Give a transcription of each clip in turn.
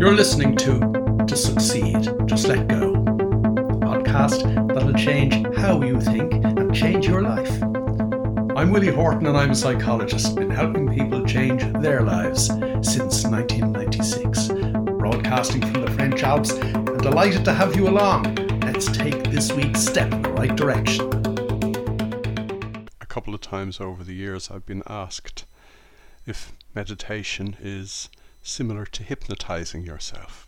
You're listening to To Succeed, Just Let Go, podcast that'll change how you think and change your life. I'm Willie Horton and I'm a psychologist, been helping people change their lives since 1996. Broadcasting from the French Alps and delighted to have you along. Let's take this week's step in the right direction. A couple of times over the years, I've been asked if meditation is similar to hypnotizing yourself?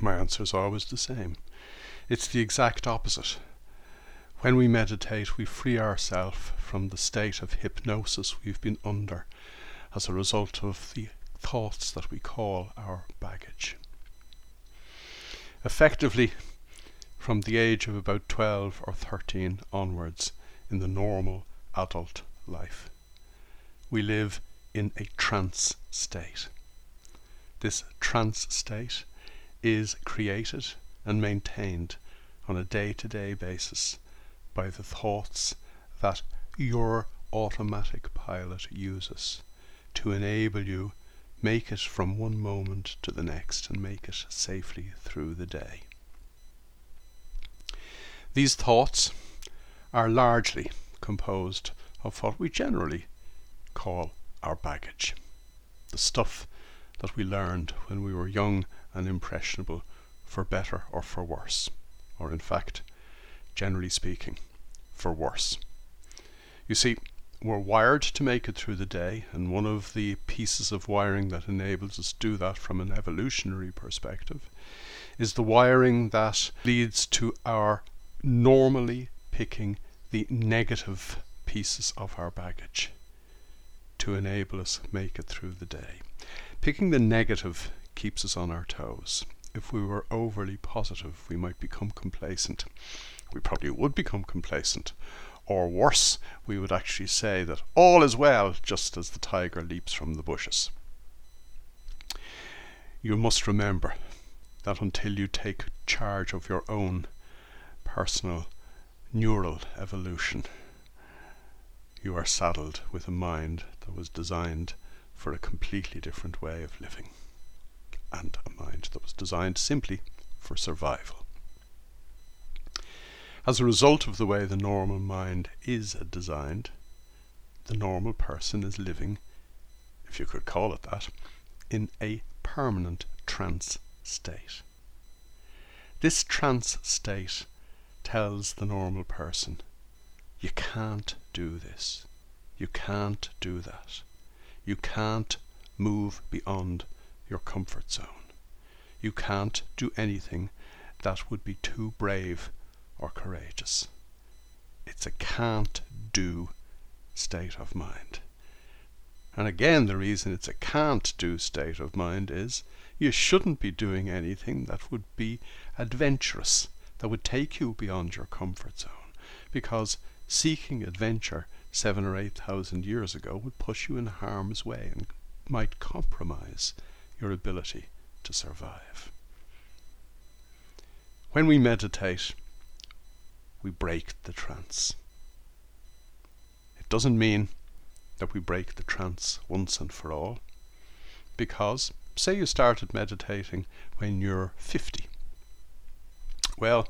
My answer is always the same. It's the exact opposite. When we meditate, we free ourselves from the state of hypnosis we've been under as a result of the thoughts that we call our baggage. Effectively, from the age of about 12 or 13 onwards in the normal adult life, we live in a trance state. This trance state is created and maintained on a day to day basis by the thoughts that your automatic pilot uses to enable you make it from one moment to the next and make it safely through the day. These thoughts are largely composed of what we generally call our baggage, the stuff that we learned when we were young and impressionable, for better or for worse, or in fact, generally speaking, for worse. You see, we're wired to make it through the day, and one of the pieces of wiring that enables us to do that from an evolutionary perspective is the wiring that leads to our normally picking the negative pieces of our baggage to enable us make it through the day. Picking the negative keeps us on our toes. If we were overly positive, we might become complacent. We probably would become complacent. Or worse, we would actually say that all is well just as the tiger leaps from the bushes. You must remember that until you take charge of your own personal neural evolution, you are saddled with a mind that was designed for a completely different way of living, and a mind that was designed simply for survival. As a result of the way the normal mind is designed, the normal person is living, if you could call it that, in a permanent trance state. This trance state tells the normal person you can't do this. You can't do that. You can't move beyond your comfort zone. You can't do anything that would be too brave or courageous. It's a can't do state of mind. And again, the reason it's a can't do state of mind is you shouldn't be doing anything that would be adventurous, that would take you beyond your comfort zone. Because seeking adventure seven or eight thousand years ago would push you in harm's way and might compromise your ability to survive. When we meditate, we break the trance. It doesn't mean that we break the trance once and for all, because, say, you started meditating when you're 50. Well,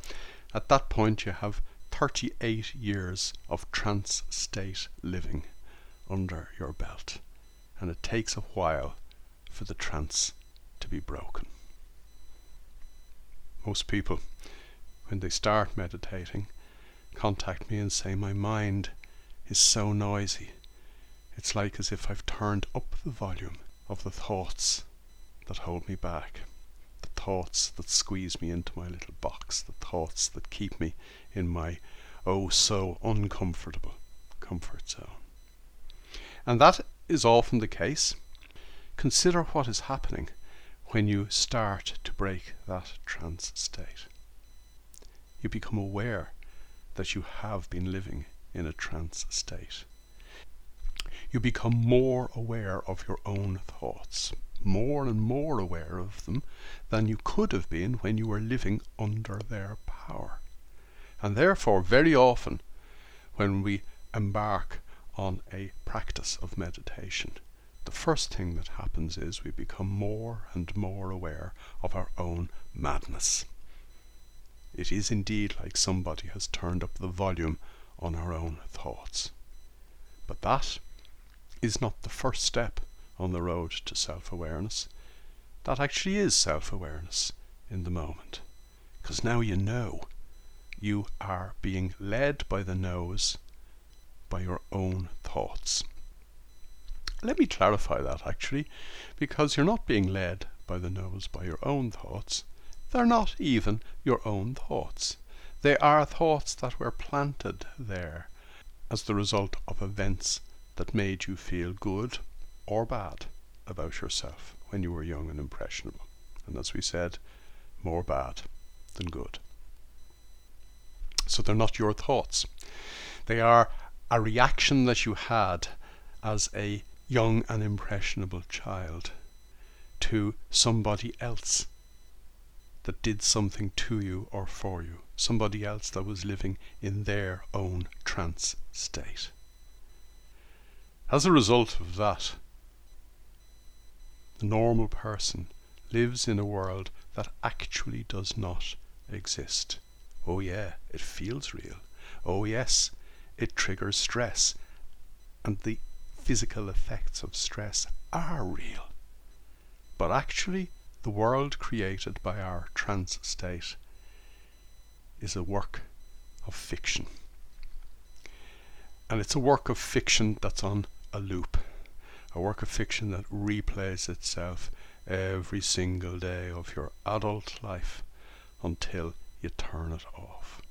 at that point, you have 38 years of trance state living under your belt, and it takes a while for the trance to be broken. Most people, when they start meditating, contact me and say, My mind is so noisy. It's like as if I've turned up the volume of the thoughts that hold me back thoughts that squeeze me into my little box, the thoughts that keep me in my oh so uncomfortable comfort zone. And that is often the case. Consider what is happening when you start to break that trance state. You become aware that you have been living in a trance state. You become more aware of your own thoughts, more and more aware of them than you could have been when you were living under their power. And therefore, very often, when we embark on a practice of meditation, the first thing that happens is we become more and more aware of our own madness. It is indeed like somebody has turned up the volume on our own thoughts. But that is not the first step on the road to self awareness. That actually is self awareness in the moment. Because now you know. You are being led by the nose by your own thoughts. Let me clarify that actually, because you're not being led by the nose by your own thoughts. They're not even your own thoughts. They are thoughts that were planted there as the result of events that made you feel good or bad about yourself when you were young and impressionable. And as we said, more bad than good. So they're not your thoughts. They are a reaction that you had as a young and impressionable child to somebody else that did something to you or for you, somebody else that was living in their own trance state. As a result of that, the normal person lives in a world that actually does not exist. Oh, yeah, it feels real. Oh, yes, it triggers stress. And the physical effects of stress are real. But actually, the world created by our trance state is a work of fiction. And it's a work of fiction that's on a loop, a work of fiction that replays itself every single day of your adult life until you turn it off.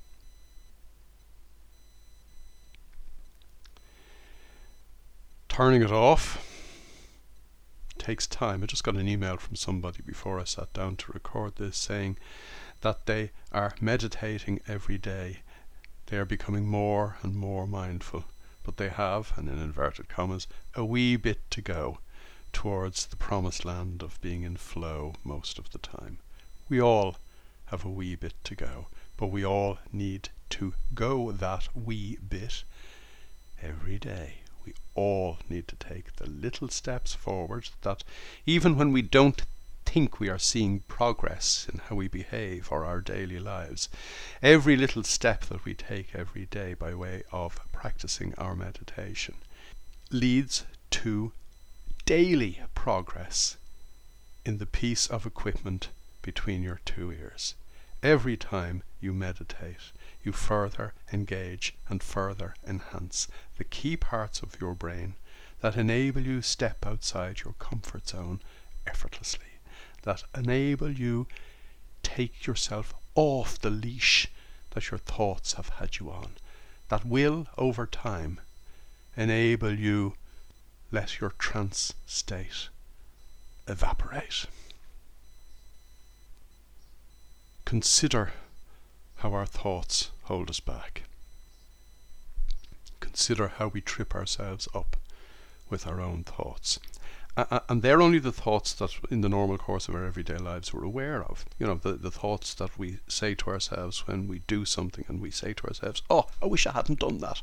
turning it off takes time. I just got an email from somebody before I sat down to record this saying that they are meditating every day. They are becoming more and more mindful, but they have, and in inverted commas, a wee bit to go towards the promised land of being in flow most of the time. We all have a wee bit to go, but we all need to go that wee bit every day we all need to take the little steps forward that even when we don't think we are seeing progress in how we behave or our daily lives, every little step that we take every day by way of practicing our meditation leads to daily progress in the piece of equipment between your two ears. Every time you meditate, you further engage and further enhance the key parts of your brain that enable you step outside your comfort zone effortlessly, that enable you take yourself off the leash that your thoughts have had you on, that will over time enable you let your trance state evaporate. Consider how our thoughts hold us back. Consider how we trip ourselves up with our own thoughts. And they're only the thoughts that in the normal course of our everyday lives we're aware of. You know, the, the thoughts that we say to ourselves when we do something and we say to ourselves, Oh, I wish I hadn't done that.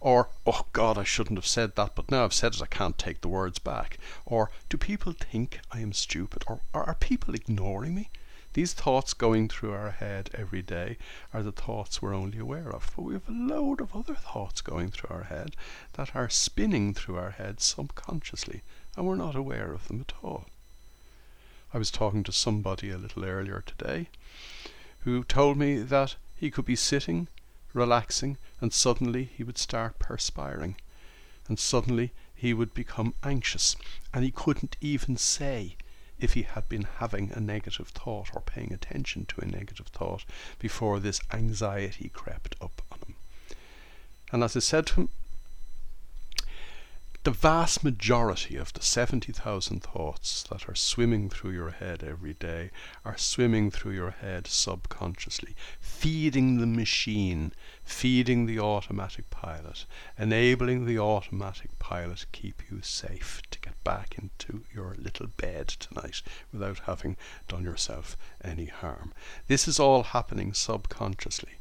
Or, Oh God, I shouldn't have said that, but now I've said it, I can't take the words back. Or, Do people think I am stupid? Or, Are people ignoring me? These thoughts going through our head every day are the thoughts we're only aware of. But we have a load of other thoughts going through our head that are spinning through our head subconsciously, and we're not aware of them at all. I was talking to somebody a little earlier today who told me that he could be sitting, relaxing, and suddenly he would start perspiring. And suddenly he would become anxious, and he couldn't even say if he had been having a negative thought or paying attention to a negative thought before this anxiety crept up on him. And as I said to him, the vast majority of the 70,000 thoughts that are swimming through your head every day are swimming through your head subconsciously, feeding the machine, feeding the automatic pilot, enabling the automatic pilot to keep you safe to get back into your little bed tonight without having done yourself any harm. This is all happening subconsciously.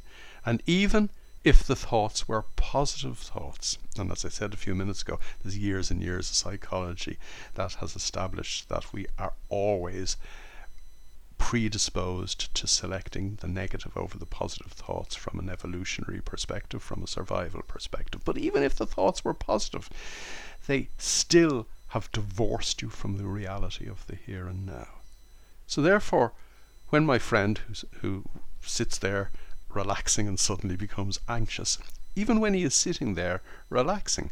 And even if the thoughts were positive thoughts. And as I said a few minutes ago, there's years and years of psychology that has established that we are always predisposed to selecting the negative over the positive thoughts from an evolutionary perspective, from a survival perspective. But even if the thoughts were positive, they still have divorced you from the reality of the here and now. So, therefore, when my friend who sits there relaxing and suddenly becomes anxious, even when he is sitting there relaxing,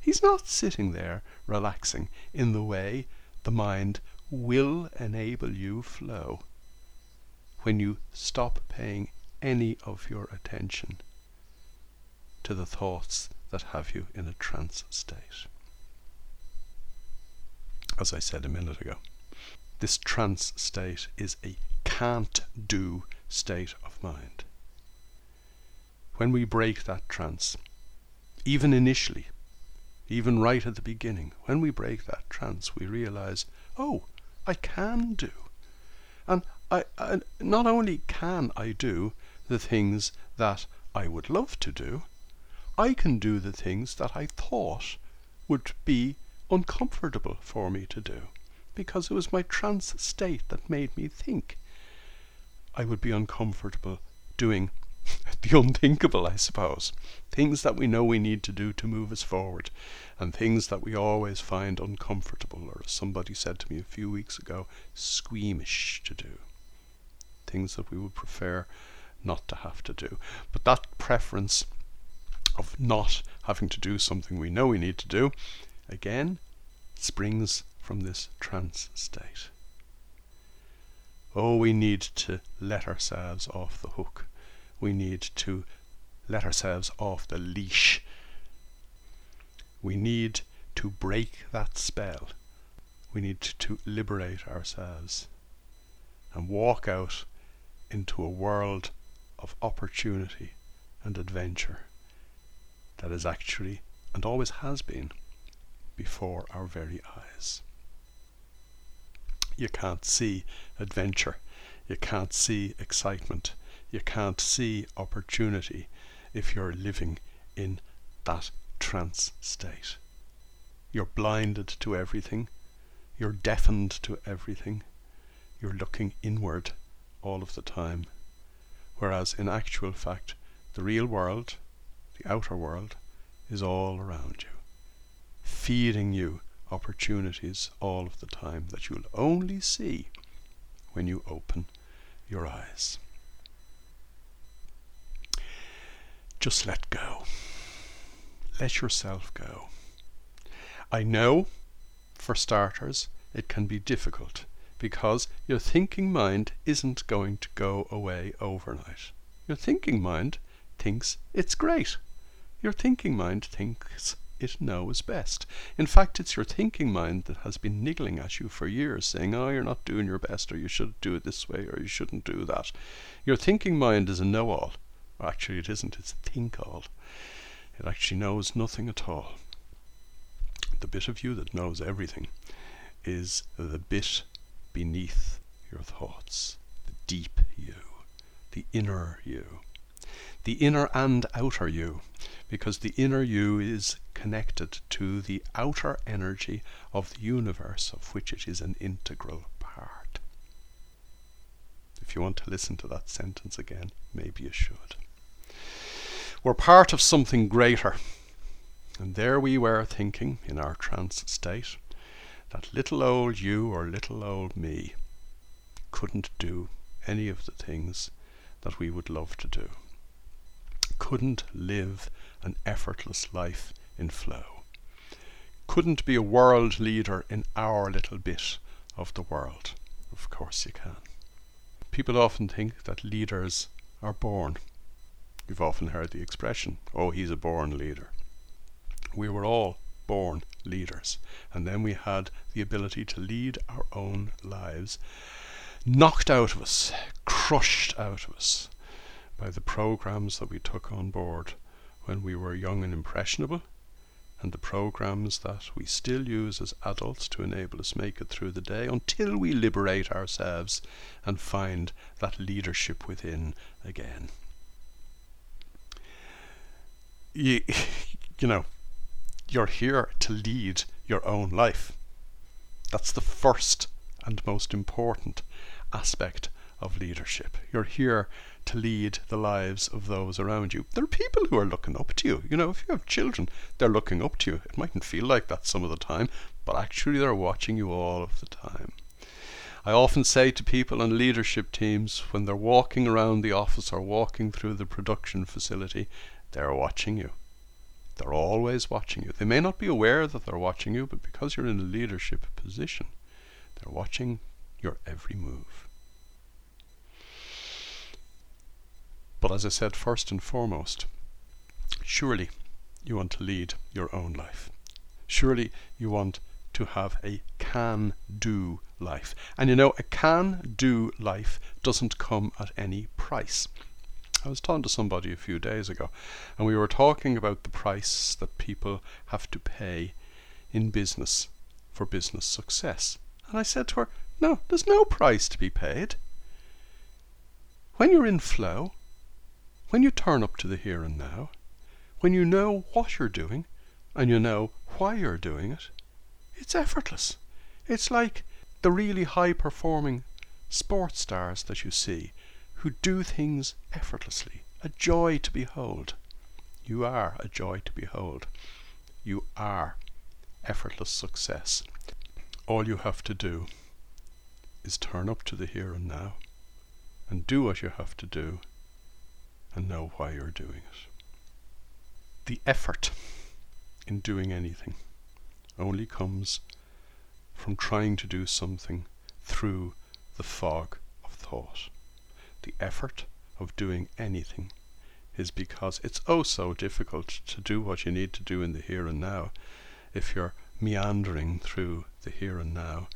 he's not sitting there relaxing in the way the mind will enable you flow when you stop paying any of your attention to the thoughts that have you in a trance state. As I said a minute ago, this trance state is a can't do state of mind. When we break that trance, even initially, even right at the beginning, when we break that trance, we realize, oh, I can do. And I, I, not only can I do the things that I would love to do, I can do the things that I thought would be uncomfortable for me to do, because it was my trance state that made me think I would be uncomfortable doing the unthinkable, I suppose. Things that we know we need to do to move us forward, and things that we always find uncomfortable, or as somebody said to me a few weeks ago, squeamish to do things that we would prefer not to have to do. But that preference of not having to do something we know we need to do, again, springs from this trance state. Oh, we need to let ourselves off the hook. We need to let ourselves off the leash. We need to break that spell. We need to liberate ourselves and walk out into a world of opportunity and adventure that is actually and always has been before our very eyes. You can't see adventure, you can't see excitement, you can't see opportunity if you're living in that trance state. You're blinded to everything, you're deafened to everything, you're looking inward all of the time. Whereas in actual fact, the real world, the outer world, is all around you, feeding you opportunities all of the time that you'll only see when you open your eyes. Just let go. Let yourself go. I know, for starters, it can be difficult because your thinking mind isn't going to go away overnight. Your thinking mind thinks it's great. Your thinking mind thinks it knows best. In fact, it's your thinking mind that has been niggling at you for years, saying, Oh, you're not doing your best, or you should do it this way, or you shouldn't do that. Your thinking mind is a know all. Actually, it isn't, it's a think all. It actually knows nothing at all. The bit of you that knows everything is the bit beneath your thoughts, the deep you, the inner you, the inner and outer you, because the inner you is connected to the outer energy of the universe of which it is an integral part. If you want to listen to that sentence again, maybe you should. We're part of something greater. And there we were thinking in our trance state that little old you or little old me couldn't do any of the things that we would love to do, couldn't live an effortless life in flow, couldn't be a world leader in our little bit of the world. Of course you can. People often think that leaders are born. You've often heard the expression, oh, he's a born leader. We were all born leaders. And then we had the ability to lead our own lives, knocked out of us, crushed out of us by the programs that we took on board when we were young and impressionable, and the programs that we still use as adults to enable us make it through the day until we liberate ourselves and find that leadership within again. You, you know, you're here to lead your own life. That's the first and most important aspect of leadership. You're here to lead the lives of those around you. There are people who are looking up to you. You know, if you have children, they're looking up to you. It mightn't feel like that some of the time, but actually they're watching you all of the time. I often say to people on leadership teams when they're walking around the office or walking through the production facility, they're watching you. They're always watching you. They may not be aware that they're watching you, but because you're in a leadership position, they're watching your every move. But as I said, first and foremost, surely you want to lead your own life. Surely you want to have a can do life. And you know, a can do life doesn't come at any price. I was talking to somebody a few days ago, and we were talking about the price that people have to pay in business for business success. And I said to her, No, there's no price to be paid. When you're in flow, when you turn up to the here and now, when you know what you're doing and you know why you're doing it, it's effortless. It's like the really high performing sports stars that you see who do things effortlessly, a joy to behold. You are a joy to behold. You are effortless success. All you have to do is turn up to the here and now and do what you have to do and know why you're doing it. The effort in doing anything only comes from trying to do something through the fog of thought the effort of doing anything is because it's oh so difficult to do what you need to do in the here and now if you're meandering through the here and now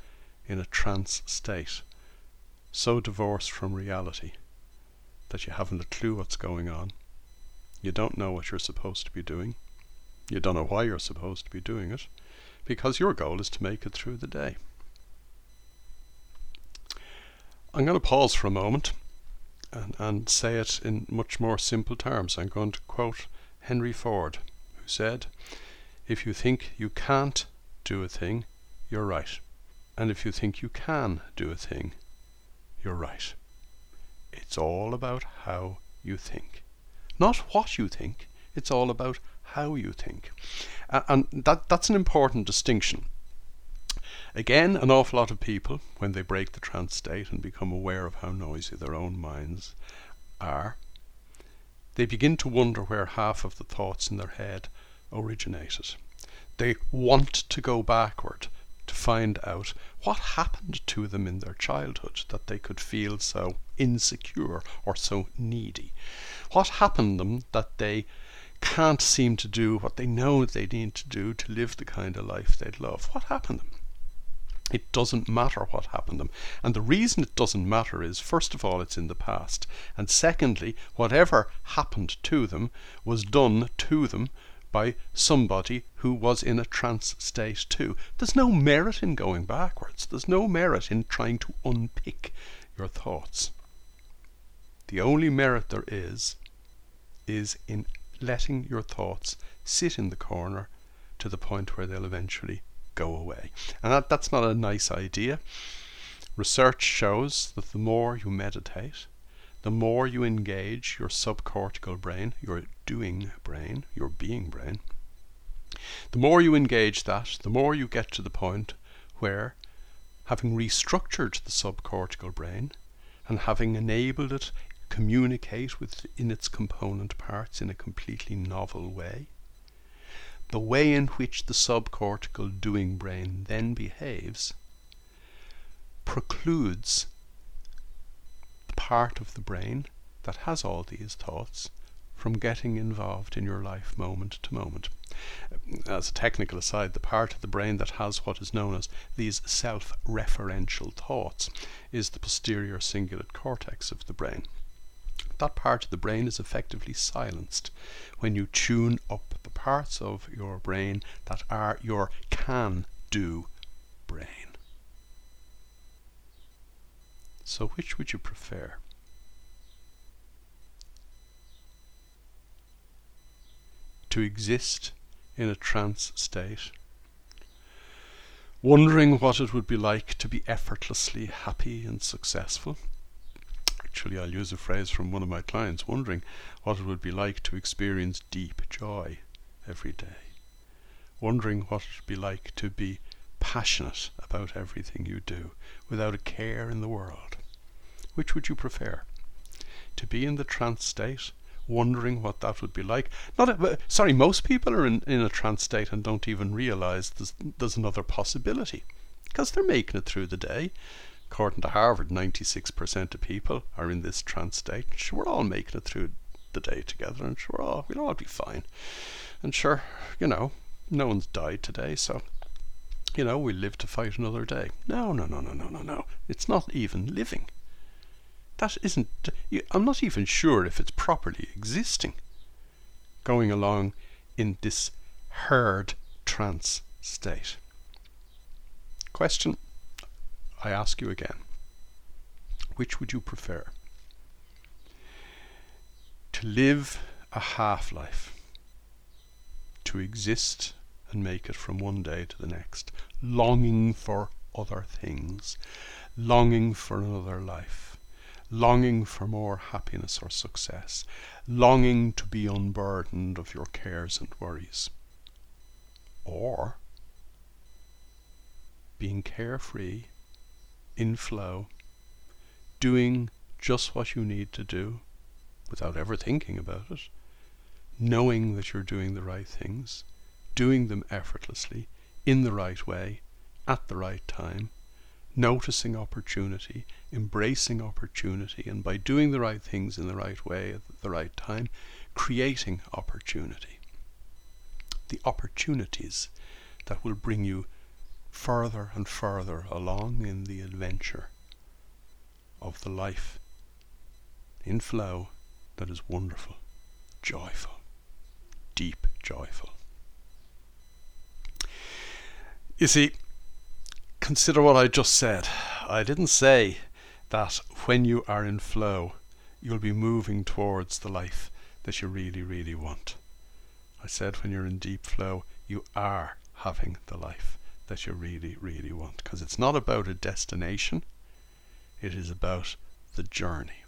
in a trance state, so divorced from reality that you haven't a clue what's going on. You don't know what you're supposed to be doing. You don't know why you're supposed to be doing it, because your goal is to make it through the day. I'm going to pause for a moment and, and say it in much more simple terms. I'm going to quote Henry Ford, who said, If you think you can't do a thing, you're right. And if you think you can do a thing, you're right. It's all about how you think. Not what you think, it's all about how you think. Uh, and that, that's an important distinction. Again, an awful lot of people, when they break the trance state and become aware of how noisy their own minds are, they begin to wonder where half of the thoughts in their head originated. They want to go backward to find out what happened to them in their childhood that they could feel so insecure or so needy. What happened them that they can't seem to do what they know they need to do to live the kind of life they'd love? What happened them? It doesn't matter what happened to them. And the reason it doesn't matter is, first of all, it's in the past. And secondly, whatever happened to them was done to them by somebody who was in a trance state too. There's no merit in going backwards. There's no merit in trying to unpick your thoughts. The only merit there is, is in letting your thoughts sit in the corner to the point where they'll eventually go away. And that, that's not a nice idea. Research shows that the more you meditate, the more you engage your subcortical brain, your doing brain, your being brain, the more you engage that, the more you get to the point where, having restructured the subcortical brain and having enabled it communicate within its component parts in a completely novel way, the way in which the subcortical doing brain then behaves precludes the part of the brain that has all these thoughts from getting involved in your life moment to moment. As a technical aside, the part of the brain that has what is known as these self referential thoughts is the posterior cingulate cortex of the brain that part of the brain is effectively silenced when you tune up the parts of your brain that are your can do brain. So, which would you prefer? to exist in a trance state, wondering what it would be like to be effortlessly happy and successful. Actually, I'll use a phrase from one of my clients wondering what it would be like to experience deep joy every day, wondering what it would be like to be passionate about everything you do without a care in the world. Which would you prefer? To be in the trance state, wondering what that would be like. Not a, sorry, most people are in, in a trance state and don't even realize there's, there's another possibility because they're making it through the day. According to Harvard, 96% of people are in this trance state. Sure, we're all making it through the day together, and sure, all, we'll all be fine. And sure, you know, no one's died today, so you know, we live to fight another day. No, no, no, no, no, no, no. It's not even living. That isn't. I'm not even sure if it's properly existing. Going along in this herd trance state. Question I ask you again. Which would you prefer? To live a half life, to exist and make it from one day to the next, longing for other things, longing for another life, longing for more happiness or success, longing to be unburdened of your cares and worries. Or being carefree, in flow, doing just what you need to do without ever thinking about it, knowing that you're doing the right things, doing them effortlessly, in the right way, at the right time, noticing opportunity, embracing opportunity, and by doing the right things in the right way at the right time, creating opportunity. The opportunities that will bring you further and further along in the adventure of the life in flow that is wonderful, joyful, deep joyful. You see, consider what I just said. I didn't say that when you are in flow, you'll be moving towards the life that you really, really want. I said when you're in deep flow, you are having the life that you really, really want. Because it's not about a destination, it is about the journey.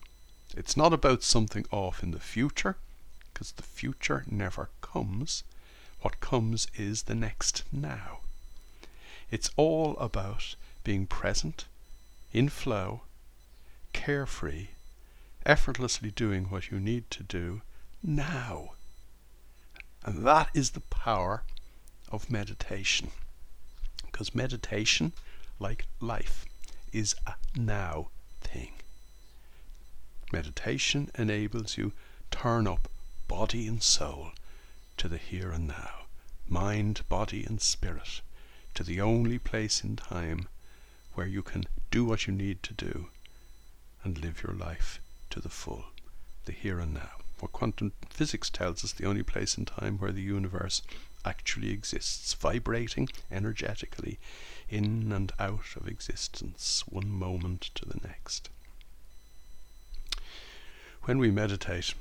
It's not about something off in the future, because the future never comes. What comes is the next now. It's all about being present, in flow, carefree, effortlessly doing what you need to do now. And that is the power of meditation. Because meditation, like life, is a now thing. Meditation enables you to turn up body and soul to the here and now, mind, body, and spirit to the only place in time where you can do what you need to do and live your life to the full, the here and now. What quantum physics tells us the only place in time where the universe actually exists, vibrating energetically in and out of existence, one moment to the next. When we meditate,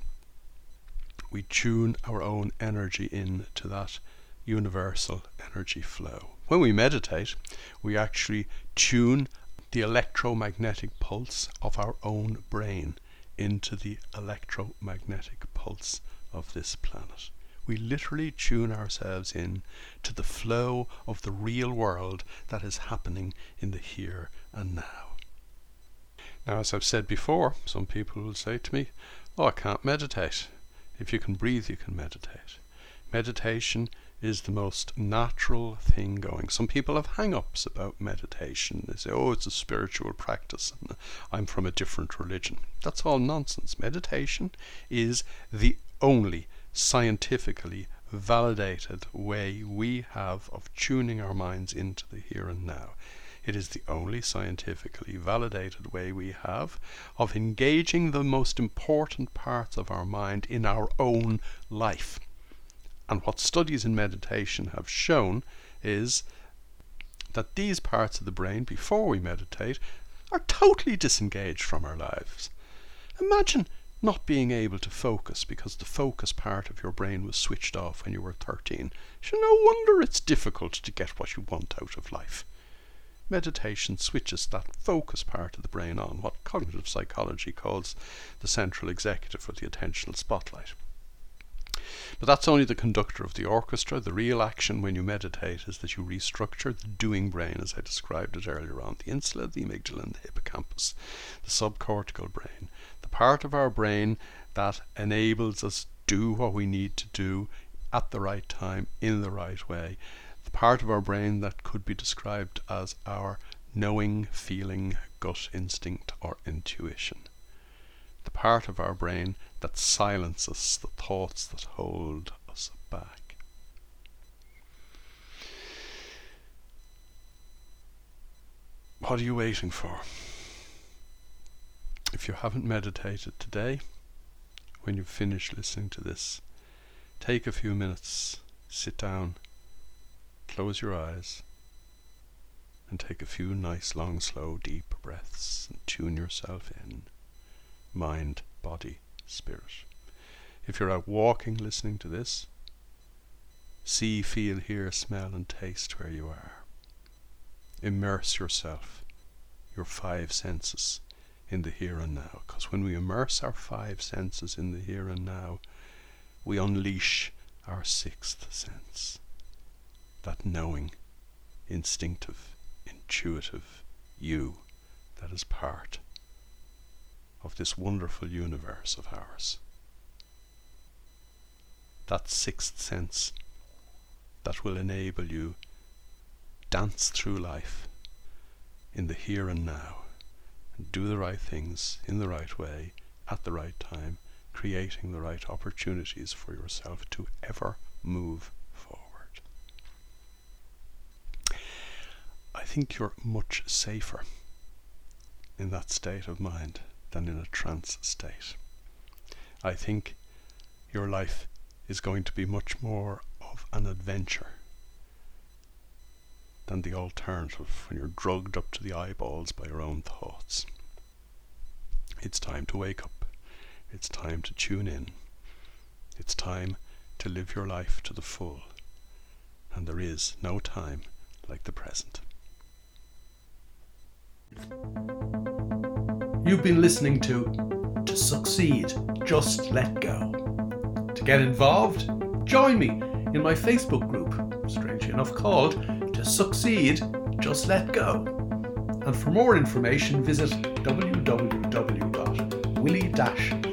we tune our own energy in to that universal energy flow. When we meditate, we actually tune the electromagnetic pulse of our own brain into the electromagnetic pulse of this planet. We literally tune ourselves in to the flow of the real world that is happening in the here and now. Now, as I've said before, some people will say to me, Oh, I can't meditate. If you can breathe, you can meditate. Meditation is the most natural thing going. Some people have hang ups about meditation. They say, oh, it's a spiritual practice and I'm from a different religion. That's all nonsense. Meditation is the only scientifically validated way we have of tuning our minds into the here and now. It is the only scientifically validated way we have of engaging the most important parts of our mind in our own life. And what studies in meditation have shown is that these parts of the brain, before we meditate, are totally disengaged from our lives. Imagine not being able to focus because the focus part of your brain was switched off when you were 13. So no wonder it's difficult to get what you want out of life. Meditation switches that focus part of the brain on, what cognitive psychology calls the central executive or the attentional spotlight. But that's only the conductor of the orchestra. The real action when you meditate is that you restructure the doing brain, as I described it earlier on the insula, the amygdala, and the hippocampus, the subcortical brain, the part of our brain that enables us to do what we need to do at the right time in the right way, the part of our brain that could be described as our knowing, feeling, gut instinct, or intuition. The part of our brain that silences the thoughts that hold us back. What are you waiting for? If you haven't meditated today, when you've finished listening to this, take a few minutes, sit down, close your eyes, and take a few nice, long, slow, deep breaths and tune yourself in mind, body, spirit. If you're out walking listening to this, see, feel, hear, smell, and taste where you are. Immerse yourself, your five senses, in the here and now. Because when we immerse our five senses in the here and now, we unleash our sixth sense. That knowing, instinctive, intuitive you that is part of this wonderful universe of ours. That sixth sense that will enable you dance through life in the here and now and do the right things in the right way at the right time, creating the right opportunities for yourself to ever move forward. I think you're much safer in that state of mind than in a trance state. I think your life is going to be much more of an adventure than the alternative when you're drugged up to the eyeballs by your own thoughts. It's time to wake up. It's time to tune in. It's time to live your life to the full. And there is no time like the present. You've been listening to To Succeed, Just Let Go. To get involved, join me in my Facebook group, strangely enough called To Succeed, Just Let Go. And for more information, visit www.willie-hort.com